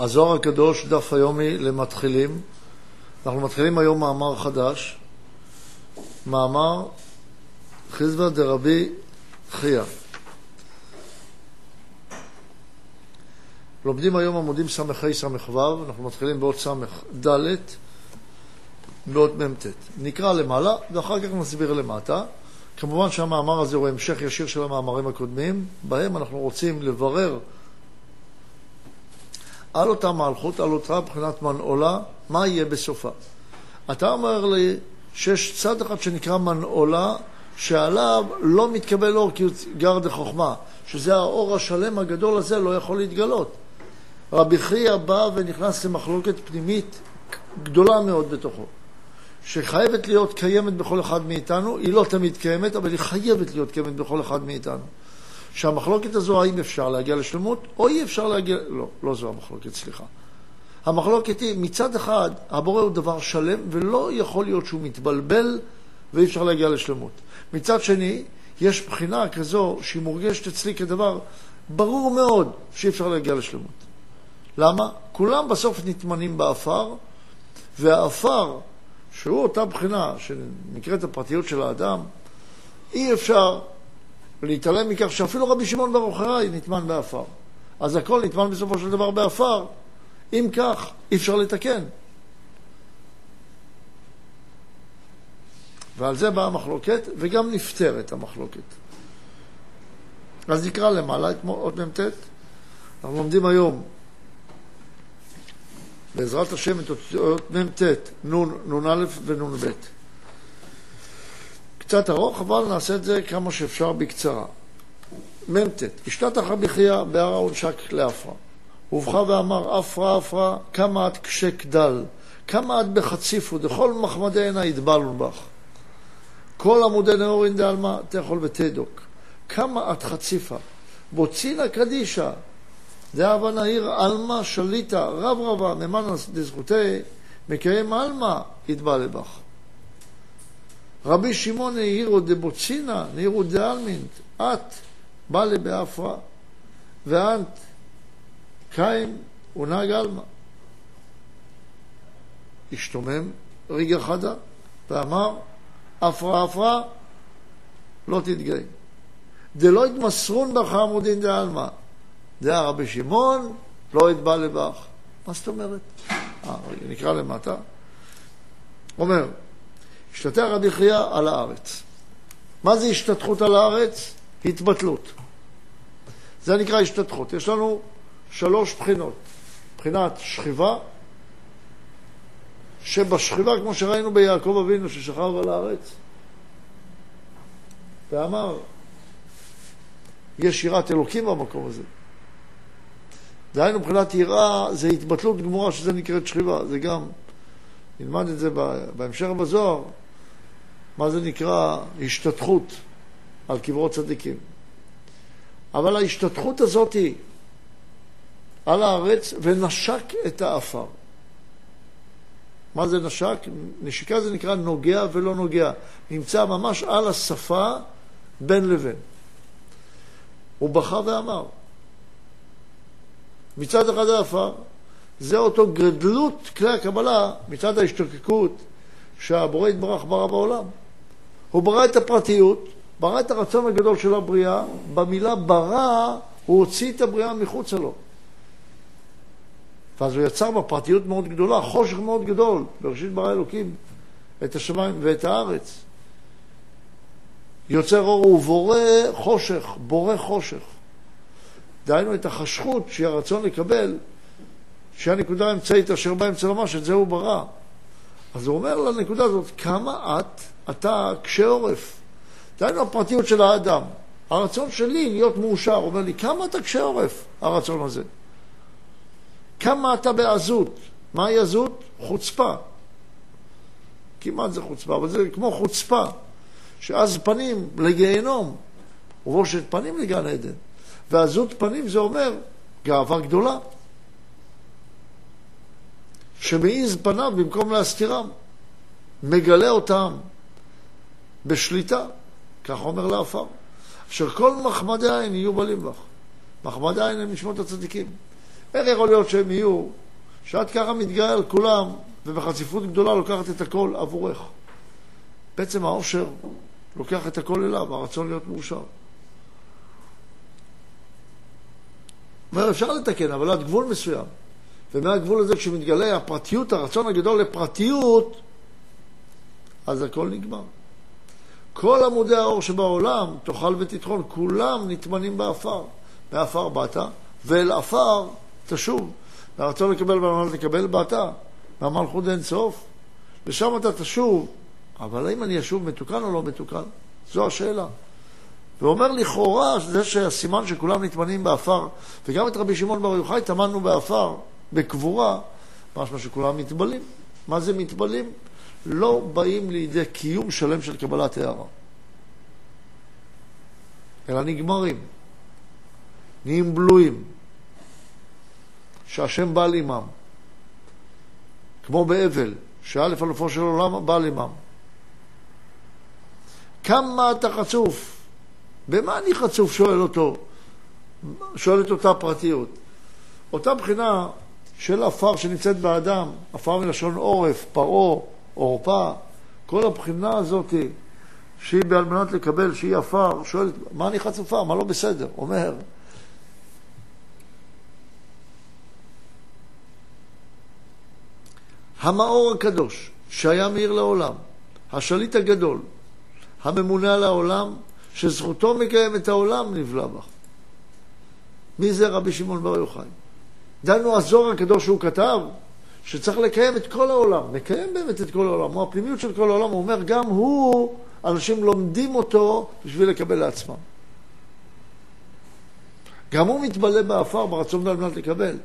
הזוהר הקדוש, דף היומי למתחילים. אנחנו מתחילים היום מאמר חדש, מאמר חיזבא דרבי חייא. לומדים היום עמודים ס"ה ס"ו, אנחנו מתחילים באות ס"ד, באות מ"ט. נקרא למעלה ואחר כך נסביר למטה. כמובן שהמאמר הזה הוא המשך ישיר של המאמרים הקודמים, בהם אנחנו רוצים לברר על אותה מלכות, על אותה מבחינת מנעולה, מה יהיה בסופה. אתה אומר לי שיש צד אחד שנקרא מנעולה, שעליו לא מתקבל אור כי הוא גר דחוכמה, שזה האור השלם הגדול הזה לא יכול להתגלות. רבי חייא בא ונכנס למחלוקת פנימית גדולה מאוד בתוכו, שחייבת להיות קיימת בכל אחד מאיתנו, היא לא תמיד קיימת, אבל היא חייבת להיות קיימת בכל אחד מאיתנו. שהמחלוקת הזו, האם אפשר להגיע לשלמות, או אי אפשר להגיע... לא, לא זו המחלוקת, סליחה. המחלוקת היא, מצד אחד, הבורא הוא דבר שלם, ולא יכול להיות שהוא מתבלבל ואי אפשר להגיע לשלמות. מצד שני, יש בחינה כזו שהיא מורגשת אצלי כדבר ברור מאוד שאי אפשר להגיע לשלמות. למה? כולם בסוף נטמנים בעפר, והעפר, שהוא אותה בחינה שנקראת הפרטיות של האדם, אי אפשר ולהתעלם מכך שאפילו רבי שמעון בר יוחאי נטמן בעפר. אז הכל נטמן בסופו של דבר בעפר. אם כך, אי אפשר לתקן. ועל זה באה המחלוקת, וגם נפתרת המחלוקת. אז נקרא למעלה את אות מ"ט. אנחנו לומדים היום, בעזרת השם, את אות מ"ט, נ"א ונ"ב. קצת ארוך, אבל נעשה את זה כמה שאפשר בקצרה. מ"ט, השתתח רבי חייא בהר האונשק לעפרה. ובכה ואמר, עפרה עפרה, כמה את קשה כדל, כמה את בחציפו, דכל מחמדי עינה ידבלו בך. כל עמודי נאורין דעלמא תאכול ותדוק. כמה את חציפה, בוצינא קדישא, דאבה נהיר עלמא שליטא, רב רבה, נאמנה דזכותי, מקיים עלמא יתבע בך. רבי שמעון העירו דבוצינא, נעירו דאלמינט, את בא באפרה, ואנט קיים ונהג עלמא. השתומם רגע חדה ואמר, אפרה אפרה לא תתגאי. דלא יתמסרון בך עמודין דעלמא. דעה רבי שמעון, לא יתבע לבך. מה זאת אומרת? אה, נקרא למטה. אומר, השתתח רבי חייא על הארץ. מה זה השתתחות על הארץ? התבטלות. זה נקרא השתתחות. יש לנו שלוש בחינות. בחינת שכיבה, שבשכיבה, כמו שראינו ביעקב אבינו ששכב על הארץ, ואמר, יש יראת אלוקים במקום הזה. דהיינו, מבחינת יראה זה התבטלות גמורה שזה נקראת שכיבה. זה גם, נלמד את זה בהמשך בזוהר, מה זה נקרא השתתחות על קברות צדיקים. אבל ההשתתחות הזאת היא על הארץ ונשק את האפר. מה זה נשק? נשיקה זה נקרא נוגע ולא נוגע. נמצא ממש על השפה בין לבין. הוא בכה ואמר, מצד אחד האפר, זה אותו גדלות כלי הקבלה מצד ההשתוקקות שהבורא יתברך ברא בעולם. הוא ברא את הפרטיות, ברא את הרצון הגדול של הבריאה, במילה ברא הוא הוציא את הבריאה מחוצה לו. ואז הוא יצר בפרטיות מאוד גדולה, חושך מאוד גדול. בראשית ברא אלוקים את השמיים ואת הארץ. יוצר אור ובורא חושך, בורא חושך. דהיינו את החשכות שהיא הרצון לקבל, שהיא הנקודה האמצעית אשר באמצע ממש, את זה הוא ברא. אז הוא אומר לנקודה הזאת, כמה את, אתה קשה עורף. דהיינו הפרטיות של האדם. הרצון שלי להיות מאושר, הוא אומר לי, כמה אתה קשה עורף, הרצון הזה. כמה אתה בעזות. מהי עזות? חוצפה. כמעט זה חוצפה, אבל זה כמו חוצפה, שאז פנים לגיהנום, ובושת פנים לגן עדן. ועזות פנים זה אומר גאווה גדולה. שמעיז פניו במקום להסתירם, מגלה אותם בשליטה, כך אומר לעפר, אשר כל מחמדי עין יהיו בלים בך. מחמדי עין הם נשמות הצדיקים. איך יכול להיות שהם יהיו, שאת ככה מתגאה על כולם, ובחשיפות גדולה לוקחת את הכל עבורך? בעצם העושר לוקח את הכל אליו, הרצון להיות מאושר. אומר, אפשר לתקן, אבל עד גבול מסוים. ומהגבול הזה, כשמתגלה הפרטיות, הרצון הגדול לפרטיות, אז הכל נגמר. כל עמודי האור שבעולם, תאכל ותטחון, כולם נטמנים בעפר. מעפר באת, ואל עפר תשוב. והרצון לקבל והמלכות לקבל באת, והמלכות אין סוף. ושם אתה תשוב. אבל האם אני אשוב מתוקן או לא מתוקן? זו השאלה. ואומר לכאורה, זה שהסימן שכולם נטמנים בעפר, וגם את רבי שמעון בר יוחאי טמנו בעפר, בקבורה, משמע שכולם מתבלים. מה זה מתבלים? לא באים לידי קיום שלם של קבלת הערה, אלא נגמרים, נהיים בלויים, שהשם בא עמם, כמו באבל, שא' אלופו של עולם בא עמם. כמה אתה חצוף? במה אני חצוף? שואל אותו, שואלת אותה פרטיות. אותה בחינה של עפר שנמצאת באדם, עפר מלשון עורף, פרעה, עורפה, כל הבחינה הזאת שהיא על מנת לקבל, שהיא עפר, שואלת, מה אני חצופה? מה לא בסדר? אומר, המאור הקדוש שהיה מאיר לעולם, השליט הגדול, הממונה על העולם, שזכותו מקיים את העולם, נבלע בך. מי זה רבי שמעון בר יוחאי? דנו הזוהר הקדוש שהוא כתב, שצריך לקיים את כל העולם. מקיים באמת את כל העולם. הוא הפנימיות של כל העולם. הוא אומר, גם הוא, אנשים לומדים אותו בשביל לקבל לעצמם. גם הוא מתבלה בעפר ברצון על מנת לקבל.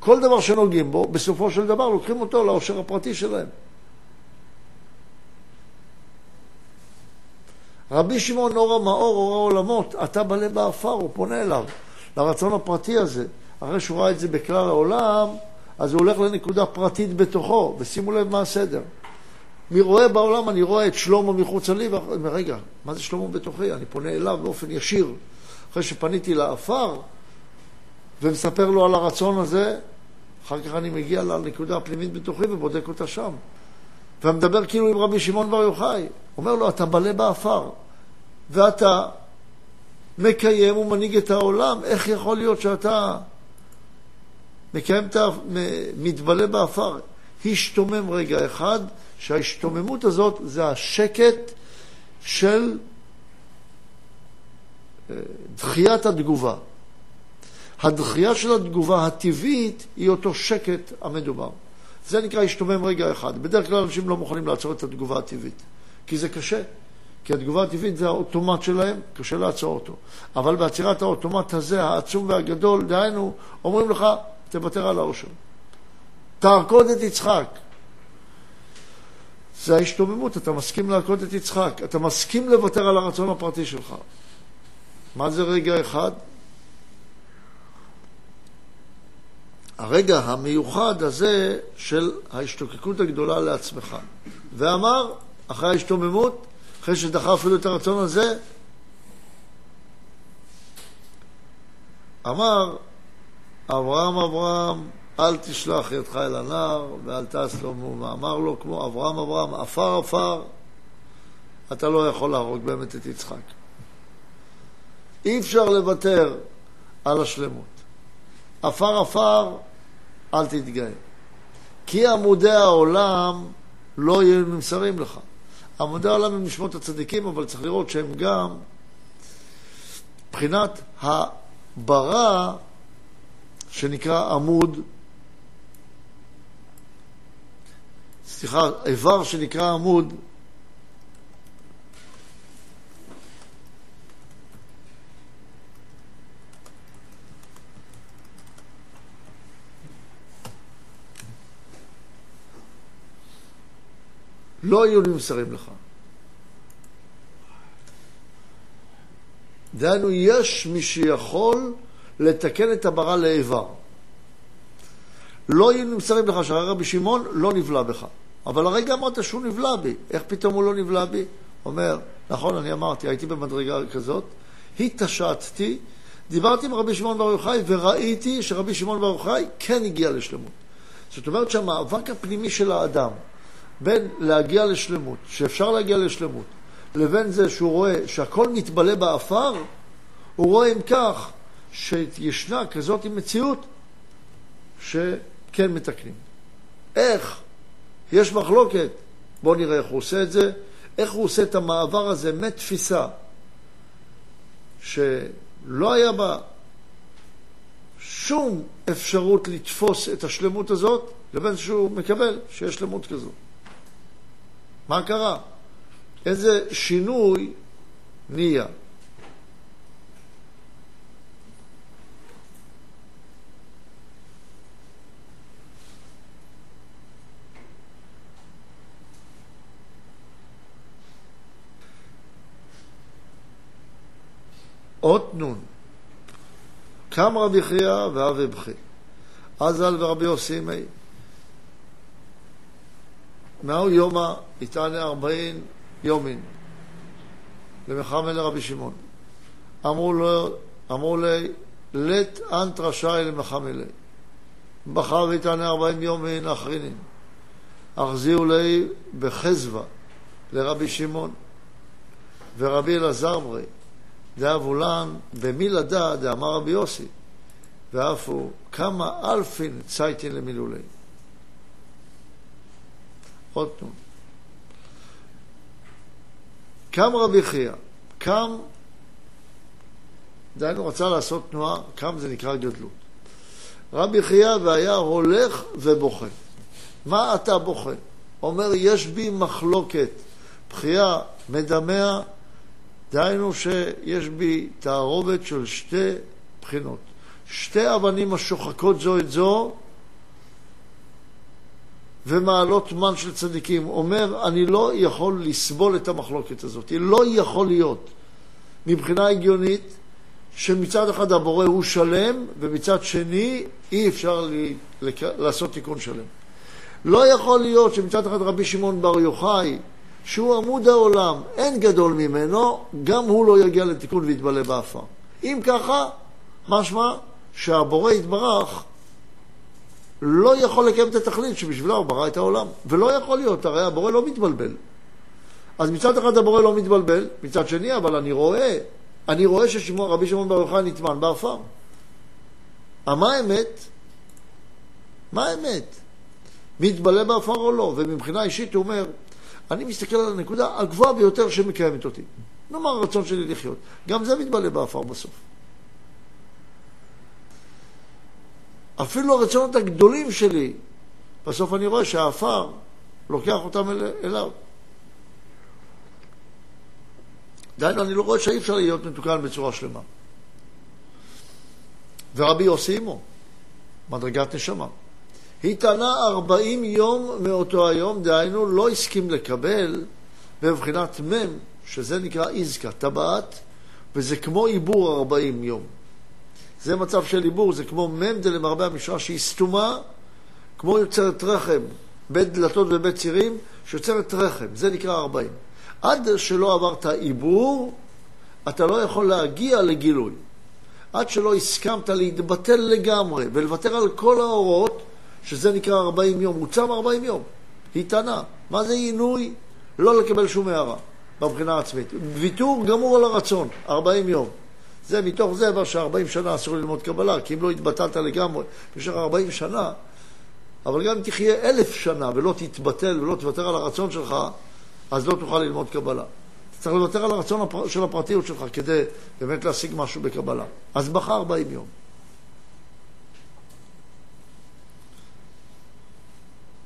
כל דבר שנוגעים בו, בסופו של דבר לוקחים אותו לעושר הפרטי שלהם. רבי שמעון אור המאור, אור העולמות, אתה בלה בעפר, הוא פונה אליו, לרצון הפרטי הזה. אחרי שהוא ראה את זה בכלל העולם, אז הוא הולך לנקודה פרטית בתוכו, ושימו לב מה הסדר. מי רואה בעולם, אני רואה את שלמה מחוץ לי, רגע, מה זה שלמה בתוכי? אני פונה אליו באופן ישיר. אחרי שפניתי לעפר, ומספר לו על הרצון הזה, אחר כך אני מגיע לנקודה הפנימית בתוכי ובודק אותה שם. ומדבר כאילו עם רבי שמעון בר יוחאי. אומר לו, אתה בלה בעפר, ואתה מקיים ומנהיג את העולם, איך יכול להיות שאתה מקיים את ה... מתבלה בעפר? השתומם רגע אחד, שההשתוממות הזאת זה השקט של אה, דחיית התגובה. הדחייה של התגובה הטבעית היא אותו שקט המדובר. זה נקרא השתומם רגע אחד. בדרך כלל אנשים לא מוכנים לעצור את התגובה הטבעית, כי זה קשה. כי התגובה הטבעית זה האוטומט שלהם, קשה לעצור אותו. אבל בעצירת האוטומט הזה, העצום והגדול, דהיינו, אומרים לך, תוותר על העושר. תעקוד את יצחק. זה ההשתוממות, אתה מסכים לעקוד את יצחק, אתה מסכים לוותר על הרצון הפרטי שלך. מה זה רגע אחד? הרגע המיוחד הזה של ההשתוקקות הגדולה לעצמך. ואמר, אחרי ההשתוממות, אחרי שדחה אפילו את הרצון הזה, אמר, אברהם, אברהם, אל תשלח ידך אל הנער ואל תעש לו מאומה. אמר לו כמו אברהם, אברהם, עפר, עפר, אתה לא יכול להרוג באמת את יצחק. אי אפשר לוותר על השלמות. עפר עפר, אל תתגאה. כי עמודי העולם לא יהיו נמסרים לך. עמודי העולם הם נשמות הצדיקים, אבל צריך לראות שהם גם מבחינת הברא שנקרא עמוד, סליחה, איבר שנקרא עמוד, לא היו נמסרים לך. דהיינו, יש מי שיכול לתקן את הברא לאיבר. לא נמסרים לך שהרי רבי שמעון לא נבלע בך. אבל הרגע אמרת שהוא נבלע בי. איך פתאום הוא לא נבלע בי? אומר, נכון, אני אמרתי, הייתי במדרגה כזאת, התעשתתי דיברתי עם רבי שמעון בר יוחאי וראיתי שרבי שמעון בר יוחאי כן הגיע לשלמות. זאת אומרת שהמאבק הפנימי של האדם בין להגיע לשלמות, שאפשר להגיע לשלמות, לבין זה שהוא רואה שהכל מתבלה בעפר, הוא רואה אם כך שישנה כזאת מציאות שכן מתקנים. איך? יש מחלוקת. בואו נראה איך הוא עושה את זה, איך הוא עושה את המעבר הזה מתפיסה שלא היה בה שום אפשרות לתפוס את השלמות הזאת, לבין שהוא מקבל שיש שלמות כזו. מה קרה? איזה שינוי נהיה? אות נון. קם רבי חייא ואבי בכי. אזל ורבי יוסי מי. מהו יומא יתענה ארבעין יומין למחמד לרבי שמעון. אמרו לו, אמרו לי, לית אנט רשאי למחמלי. בחר ויתענה ארבעים יומין אחרינין. אחזירו לי בחזווה לרבי שמעון ורבי אלעזר ברי. דאב אולן במילדא דאמר רבי יוסי, ואף הוא כמה אלפין צייטין למילולי. עוד תנון. קם רבי חייא, קם, דהיינו רצה לעשות תנועה, קם זה נקרא גדלות. רבי חייא והיה הולך ובוכה. מה אתה בוכה? אומר, יש בי מחלוקת. בחייה מדמע דהיינו שיש בי תערובת של שתי בחינות. שתי אבנים השוחקות זו את זו ומעלות מן של צדיקים. אומר, אני לא יכול לסבול את המחלוקת הזאת. לא יכול להיות מבחינה הגיונית שמצד אחד הבורא הוא שלם ומצד שני אי אפשר לי, לעשות תיקון שלם. לא יכול להיות שמצד אחד רבי שמעון בר יוחאי שהוא עמוד העולם, אין גדול ממנו, גם הוא לא יגיע לתיקון ויתבלה בעפר. אם ככה, משמע שהבורא יתברך לא יכול לקיים את התכלית שבשבילה הוא ברא את העולם. ולא יכול להיות, הרי הבורא לא מתבלבל. אז מצד אחד הבורא לא מתבלבל, מצד שני, אבל אני רואה, אני רואה שרבי שמעון בר יוחאי נטמן בעפר. מה האמת? מה האמת? מתבלה בעפר או לא? ומבחינה אישית הוא אומר, אני מסתכל על הנקודה הגבוהה ביותר שמקיימת אותי. נאמר הרצון שלי לחיות. גם זה מתבלה בעפר בסוף. אפילו הרצונות הגדולים שלי, בסוף אני רואה שהעפר לוקח אותם אל, אליו. דהיינו, אני לא רואה שאי אפשר להיות מתוקן בצורה שלמה. ורבי יוסי עמו, מדרגת נשמה. טענה ארבעים יום מאותו היום, דהיינו לא הסכים לקבל בבחינת מ', שזה נקרא איזקה, טבעת, וזה כמו עיבור ארבעים יום. זה מצב של עיבור, זה כמו מ' דלמרבה המשרה שהיא סתומה, כמו יוצרת רחם, בית דלתות ובית צירים, שיוצרת רחם, זה נקרא ארבעים. עד שלא עברת עיבור, אתה לא יכול להגיע לגילוי. עד שלא הסכמת להתבטל לגמרי ולוותר על כל האורות, שזה נקרא 40 יום, הוא צם 40 יום. היא טענה. מה זה עינוי? לא לקבל שום הערה בבחינה העצמית. ויתור גמור על הרצון, 40 יום. זה מתוך זה אבל ש-40 שנה אסור ללמוד קבלה, כי אם לא התבטלת לגמרי במשך 40 שנה, אבל גם אם תחיה אלף שנה ולא תתבטל ולא תוותר על הרצון שלך, אז לא תוכל ללמוד קבלה. צריך לוותר על הרצון של הפרטיות שלך כדי באמת להשיג משהו בקבלה. אז בחר 40 יום.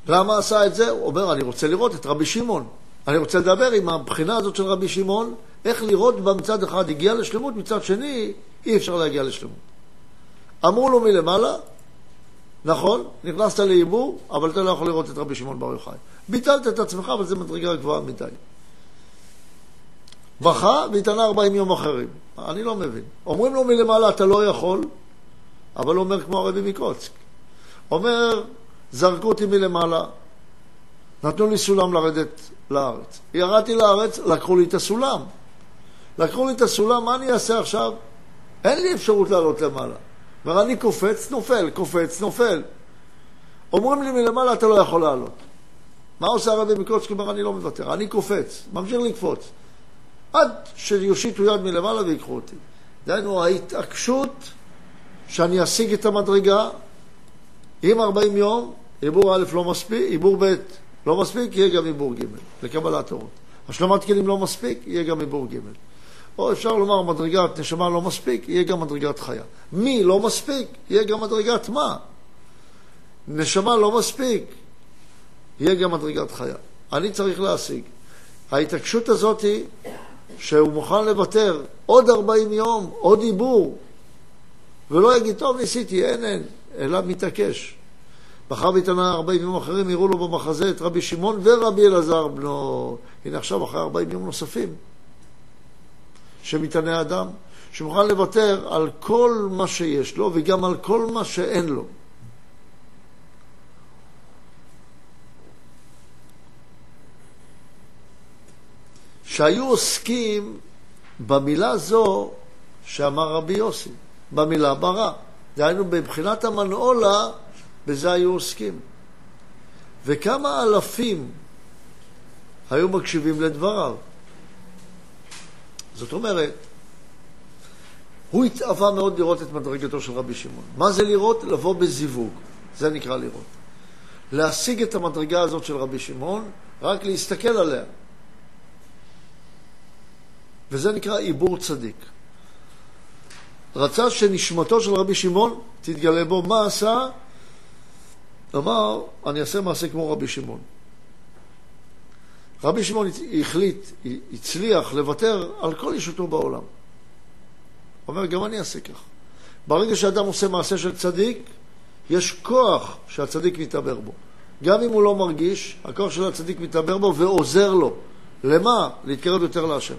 למה עשה את זה? הוא אומר, אני רוצה לראות את רבי שמעון. אני רוצה לדבר עם הבחינה הזאת של רבי שמעון, איך לראות בה מצד אחד הגיע לשלמות, מצד שני אי אפשר להגיע לשלמות. אמרו לו מלמעלה, נכון, נכנסת לעיבור, אבל אתה לא יכול לראות את רבי שמעון בר יוחאי. ביטלת את עצמך, אבל זו מדרגה גבוהה מדי. בכה והתענה 40 יום אחרים. אני לא מבין. אומרים לו מלמעלה, אתה לא יכול, אבל הוא אומר כמו הרבי מקוצק. אומר, זרקו אותי מלמעלה, נתנו לי סולם לרדת לארץ. ירדתי לארץ, לקחו לי את הסולם. לקחו לי את הסולם, מה אני אעשה עכשיו? אין לי אפשרות לעלות למעלה. אומר, אני קופץ, נופל, קופץ, נופל. אומרים לי מלמעלה, אתה לא יכול לעלות. מה עושה הרבי מקוצקי? אומר, אני לא מוותר, אני קופץ, ממשיך לקפוץ. עד שיושיטו יד מלמעלה ויקחו אותי. דהיינו, ההתעקשות שאני אשיג את המדרגה, אם 40 יום, עיבור א' לא מספיק, עיבור ב' לא מספיק, יהיה גם עיבור ג' לקבלת אורות. השלמת כלים לא מספיק, יהיה גם עיבור ג'. או אפשר לומר מדרגת נשמה לא מספיק, יהיה גם מדרגת חיה. מי לא מספיק, יהיה גם מדרגת מה. נשמה לא מספיק, יהיה גם מדרגת חיה. אני צריך להשיג. ההתעקשות הזאת היא שהוא מוכן לוותר עוד 40 יום, עוד עיבור, ולא יגיד, טוב, ניסיתי, אין, אין, אלא מתעקש. בחר בתנא 40 יום אחרים, יראו לו במחזה את רבי שמעון ורבי אלעזר בנו. הנה עכשיו, אחרי 40 יום נוספים, שמתענה אדם, שמוכן לוותר על כל מה שיש לו וגם על כל מה שאין לו. שהיו עוסקים במילה זו שאמר רבי יוסי, במילה ברא. דהיינו, מבחינת המנעולה, בזה היו עוסקים. וכמה אלפים היו מקשיבים לדבריו. זאת אומרת, הוא התאווה מאוד לראות את מדרגתו של רבי שמעון. מה זה לראות? לבוא בזיווג. זה נקרא לראות. להשיג את המדרגה הזאת של רבי שמעון, רק להסתכל עליה. וזה נקרא עיבור צדיק. רצה שנשמתו של רבי שמעון תתגלה בו. מה עשה? אמר, אני אעשה מעשה כמו רבי שמעון. רבי שמעון החליט, הצליח לוותר על כל ישותו בעולם. אומר, גם אני אעשה כך. ברגע שאדם עושה מעשה של צדיק, יש כוח שהצדיק מתעבר בו. גם אם הוא לא מרגיש, הכוח של הצדיק מתעבר בו ועוזר לו. למה? להתקרב יותר להשם.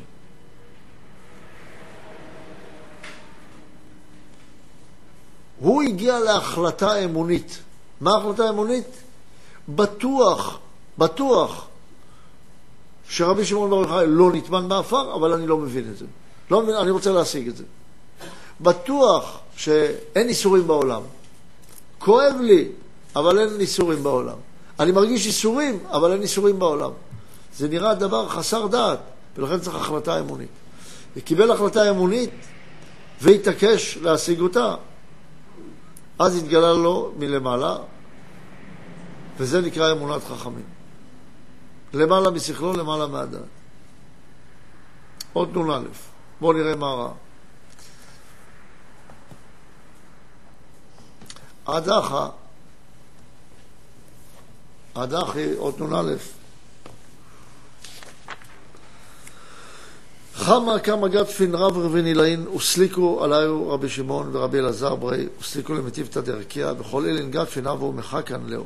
הוא הגיע להחלטה אמונית. מה ההחלטה האמונית? בטוח, בטוח, שרבי שמעון בר יוחאי לא נטמן בעפר, אבל אני לא מבין את זה. לא מבין, אני רוצה להשיג את זה. בטוח שאין ייסורים בעולם. כואב לי, אבל אין ייסורים בעולם. אני מרגיש איסורים, אבל אין איסורים בעולם. זה נראה דבר חסר דעת, ולכן צריך החלטה אמונית. וקיבל החלטה אמונית והתעקש להשיג אותה, אז התגלה לו מלמעלה, וזה נקרא אמונת חכמים. למעלה משכלו, למעלה מהדעת. עוד נ"א, בואו נראה מה רע. הדחה, הדחי, עוד נ"א, חמא כמה גדפין רב ונילאין וסליקו עליו רבי שמעון ורבי אלעזר ברי וסליקו למטיבתא דרכיה וכל אילין גדפין אבו מחכן לאו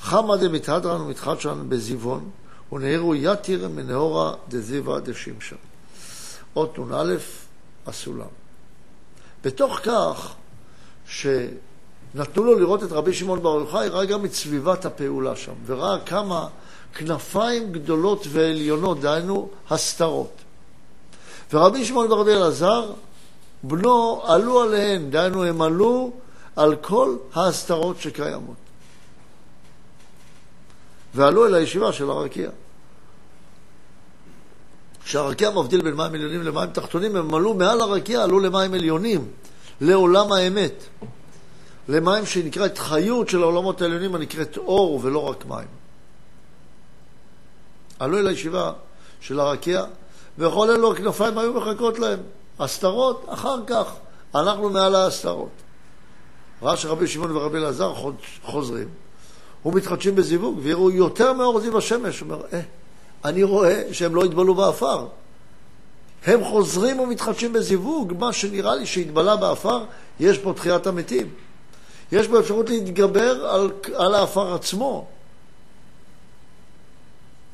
חמא דמתהדרן ומתחדשן בזיוון ונהרו יתיר מנהורה דזיבה דשמשן. אות נ"א הסולם. בתוך כך שנתנו לו לראות את רבי שמעון בר יוחאי, ראה גם את סביבת הפעולה שם, וראה כמה כנפיים גדולות ועליונות, דהיינו הסתרות. ורבי שמעון ורבי אלעזר, בנו, עלו עליהן, דהיינו הם עלו על כל ההסתרות שקיימות. ועלו אל הישיבה של הרקיע. כשהרקיע מבדיל בין מים עליונים למים תחתונים, הם עלו מעל הרקיע, עלו למים עליונים, לעולם האמת. למים שנקראת חיות של העולמות העליונים, הנקראת אור ולא רק מים. עלו אל הישיבה של הרקיע, וכל אלו הכנפיים היו מחכות להם. הסתרות, אחר כך. אנחנו מעל ההסתרות. ראה שרבי שמעון ורבי אלעזר חוזרים, ומתחדשים בזיווג, ויראו יותר מאור זיו השמש. הוא אומר, אה, אני רואה שהם לא יתבלו בעפר. הם חוזרים ומתחדשים בזיווג, מה שנראה לי שהתבלה בעפר, יש פה תחיית המתים. יש בו אפשרות להתגבר על, על העפר עצמו.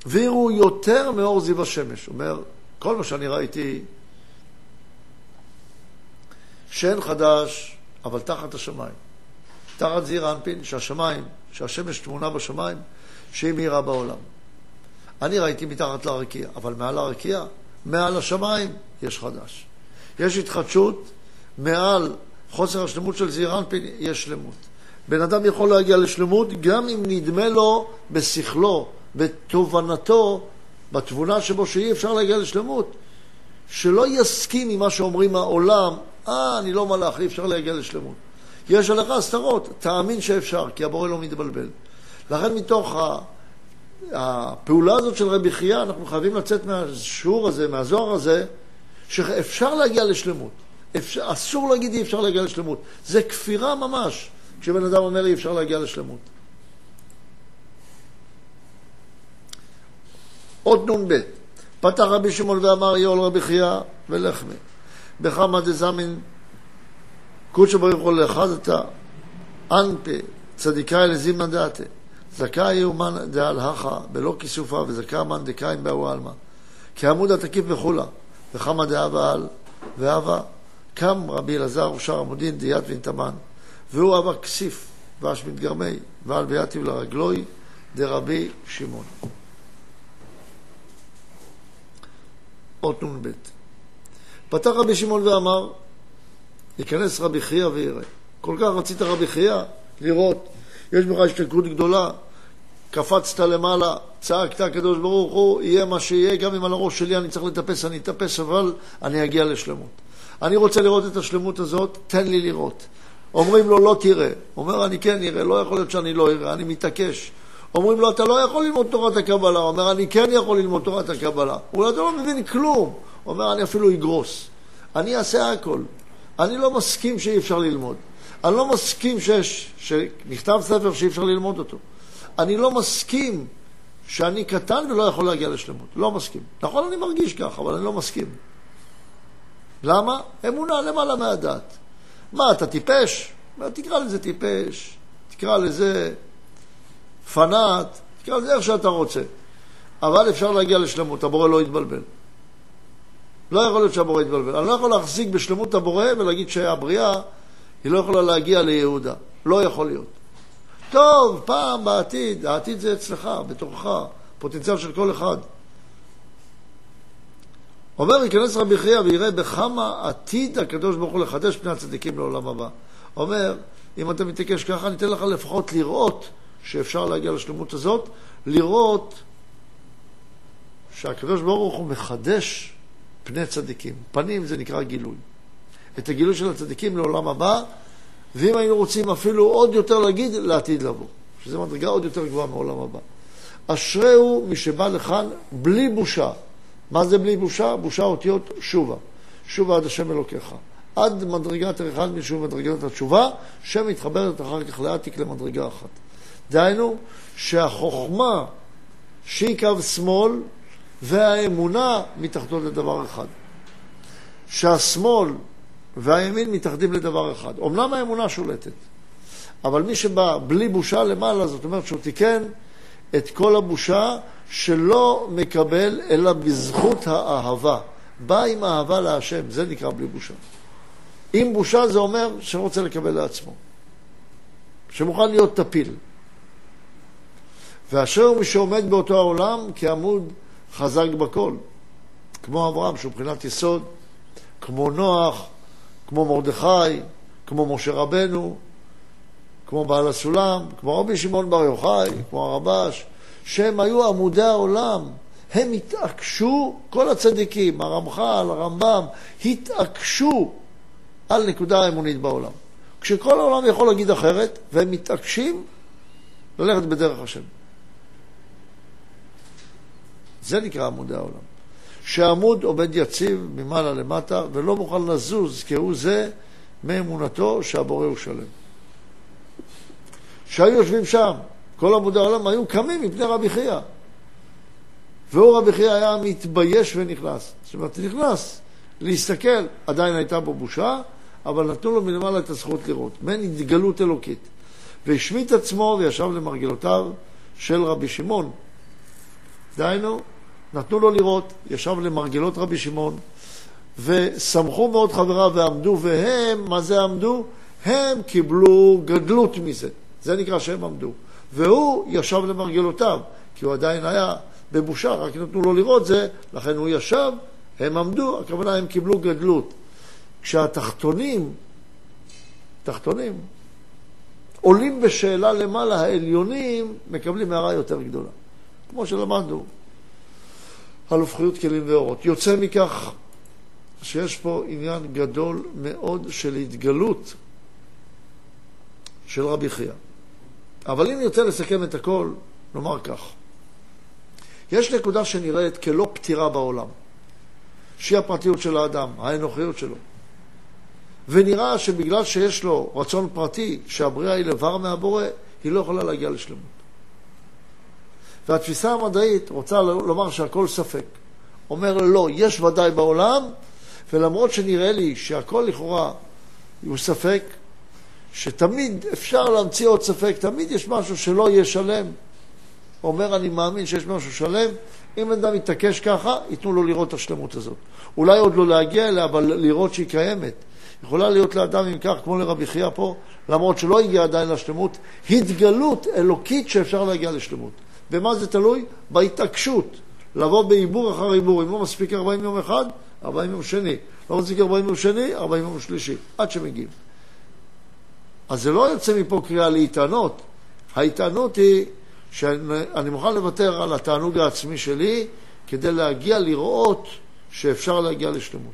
ויראו יותר מאור זיו השמש. אומר, כל מה שאני ראיתי, שאין חדש, אבל תחת השמיים. תחת זעיר אנפין, שהשמיים, שהשמש תמונה בשמיים, שהיא מאירה בעולם. אני ראיתי מתחת לרקיע, אבל מעל הרקיע, מעל השמיים, יש חדש. יש התחדשות מעל חוסר השלמות של זעיר אנפין, יש שלמות. בן אדם יכול להגיע לשלמות גם אם נדמה לו בשכלו, בתובנתו, בתבונה שבו שאי אפשר להגיע לשלמות. שלא יסכים עם מה שאומרים העולם, אה, אני לא מלאך, אי אפשר להגיע לשלמות. יש עליך הסתרות, תאמין שאפשר, כי הבורא לא מתבלבל. לכן מתוך הפעולה הזאת של רבי חייא, אנחנו חייבים לצאת מהשיעור הזה, מהזוהר הזה, שאפשר להגיע לשלמות. אפשר, אסור להגיד אי אפשר להגיע לשלמות. זה כפירה ממש, כשבן אדם אומר אי אפשר להגיע לשלמות. עוד נ"ב, פתח רבי שמעון ואמר יאול רבי חייא ולחמי, בחמא דזמין קודשא ברוך הוא לאחזתא אנפה צדיקאי לזימנא דעתה זכאי יאומן דהלהכה בלא כיסופה וזכאי מן דקאים באו עלמא. כעמוד התקיף וכולה וחמא דאבה על ואבה. קם רבי אלעזר ושאר עמודין דיית וינתמן והוא אבה כסיף ואש מתגרמי ועל ביאתיו לרגלוי דרבי שמעון אות נ"ב פתח רבי שמעון ואמר ייכנס רבי חייא ויראה. כל כך רצית רבי חייא לראות, יש בך השתכרות גדולה, קפצת למעלה, צעקת הקדוש ברוך הוא, יהיה מה שיהיה, גם אם על הראש שלי אני צריך לטפס, אני אטפס, אבל אני אגיע לשלמות. אני רוצה לראות את השלמות הזאת, תן לי לראות. אומרים לו, לא תראה. אומר, אני כן אראה, לא יכול להיות שאני לא אראה, אני מתעקש. אומרים לו, אתה לא יכול ללמוד תורת הקבלה. הוא אומר, אני כן יכול ללמוד תורת הקבלה. הוא אומר, אתה לא מבין כלום. הוא אומר, אני אפילו אגרוס. אני אעשה הכל. אני לא מסכים שאי אפשר ללמוד. אני לא מסכים שיש, שנכתב ספר שאי אפשר ללמוד אותו. אני לא מסכים שאני קטן ולא יכול להגיע לשלמות. לא מסכים. נכון, אני מרגיש כך, אבל אני לא מסכים. למה? אמונה למעלה מהדת. מה, אתה טיפש? תקרא לזה טיפש, תקרא לזה פנאט, תקרא לזה איך שאתה רוצה. אבל אפשר להגיע לשלמות, הבורא לא יתבלבל. לא יכול להיות שהבורא יתבלבל. אני לא יכול להחזיק בשלמות הבורא ולהגיד שהבריאה היא לא יכולה להגיע ליהודה. לא יכול להיות. טוב, פעם בעתיד, העתיד זה אצלך, בתוכך, פוטנציאל של כל אחד. אומר, ייכנס רבי חייא ויראה בכמה עתיד הקדוש ברוך הוא לחדש פני הצדיקים לעולם הבא. אומר, אם אתה מתעקש ככה, אני אתן לך לפחות לראות שאפשר להגיע לשלמות הזאת, לראות שהקדוש ברוך הוא מחדש פני צדיקים. פנים זה נקרא גילוי. את הגילוי של הצדיקים לעולם הבא, ואם היינו רוצים אפילו עוד יותר להגיד, לעתיד לבוא. שזו מדרגה עוד יותר גבוהה מעולם הבא. אשריהו מי שבא לכאן בלי בושה. מה זה בלי בושה? בושה אותיות שובה. שובה עד השם אלוקיך. עד מדרגת אחד משום מדרגת התשובה, שמתחברת אחר כך לעתיק למדרגה אחת. דהיינו, שהחוכמה שהיא קו שמאל, והאמונה מתאחדות לדבר אחד. שהשמאל והימין מתאחדים לדבר אחד. אמנם האמונה שולטת, אבל מי שבא בלי בושה למעלה, זאת אומרת שהוא תיקן את כל הבושה שלא מקבל אלא בזכות האהבה. בא עם אהבה להשם, זה נקרא בלי בושה. אם בושה זה אומר שלא רוצה לקבל לעצמו, שמוכן להיות טפיל. ואשר מי שעומד באותו העולם כעמוד חזק בכל, כמו אברהם, שהוא מבחינת יסוד, כמו נוח, כמו מרדכי, כמו משה רבנו, כמו בעל הסולם, כמו רבי שמעון בר יוחאי, כמו הרבש, שהם היו עמודי העולם. הם התעקשו, כל הצדיקים, הרמח"ל, הרמב"ם, התעקשו על נקודה האמונית בעולם. כשכל העולם יכול להגיד אחרת, והם מתעקשים ללכת בדרך השם. זה נקרא עמודי העולם. שהעמוד עומד יציב ממעלה למטה ולא מוכן לזוז כהוא זה מאמונתו שהבורא הוא שלם. שהיו יושבים שם, כל עמודי העולם היו קמים מפני רבי חייא. והוא רבי חייא היה מתבייש ונכנס. זאת אומרת, נכנס להסתכל, עדיין הייתה בו בושה, אבל נתנו לו מלמעלה את הזכות לראות. מעין התגלות אלוקית. והשמיט עצמו וישב למרגלותיו של רבי שמעון, דהיינו, נתנו לו לראות, ישב למרגלות רבי שמעון, ושמחו מאוד חבריו ועמדו, והם, מה זה עמדו? הם קיבלו גדלות מזה. זה נקרא שהם עמדו. והוא ישב למרגלותיו, כי הוא עדיין היה בבושה, רק נתנו לו לראות זה, לכן הוא ישב, הם עמדו, הכוונה הם קיבלו גדלות. כשהתחתונים, תחתונים, עולים בשאלה למעלה, העליונים מקבלים הערה יותר גדולה. כמו שלמדנו על הופכיות כלים ואורות. יוצא מכך שיש פה עניין גדול מאוד של התגלות של רבי חייא. אבל אם נרצה לסכם את הכל, נאמר כך: יש נקודה שנראית כלא פתירה בעולם, שהיא הפרטיות של האדם, האנוכיות שלו. ונראה שבגלל שיש לו רצון פרטי, שהבריאה היא לבר מהבורא, היא לא יכולה להגיע לשלמות. והתפיסה המדעית רוצה לומר שהכל ספק. אומר לא, יש ודאי בעולם, ולמרות שנראה לי שהכל לכאורה הוא ספק, שתמיד אפשר להמציא עוד ספק, תמיד יש משהו שלא יהיה שלם. אומר, אני מאמין שיש משהו שלם, אם אדם יתעקש ככה, ייתנו לו לראות את השלמות הזאת. אולי עוד לא להגיע אליה, אבל לראות שהיא קיימת. יכולה להיות לאדם, אם כך, כמו לרבי חייא פה, למרות שלא הגיע עדיין לשלמות, התגלות אלוקית שאפשר להגיע לשלמות. במה זה תלוי? בהתעקשות. לבוא בעיבור אחר עיבור. אם לא מספיק 40 יום אחד, 40 יום שני. לא מספיק 40 יום שני, 40 יום שלישי. עד שמגיעים. אז זה לא יוצא מפה קריאה להתענות. ההתענות היא שאני מוכן לוותר על התענוג העצמי שלי כדי להגיע לראות שאפשר להגיע לשלמות.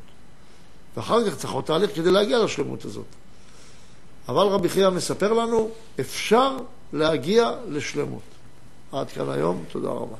ואחר כך צריך עוד תהליך כדי להגיע לשלמות הזאת. אבל רבי חייא מספר לנו, אפשר להגיע לשלמות. עד כאן היום, תודה רבה.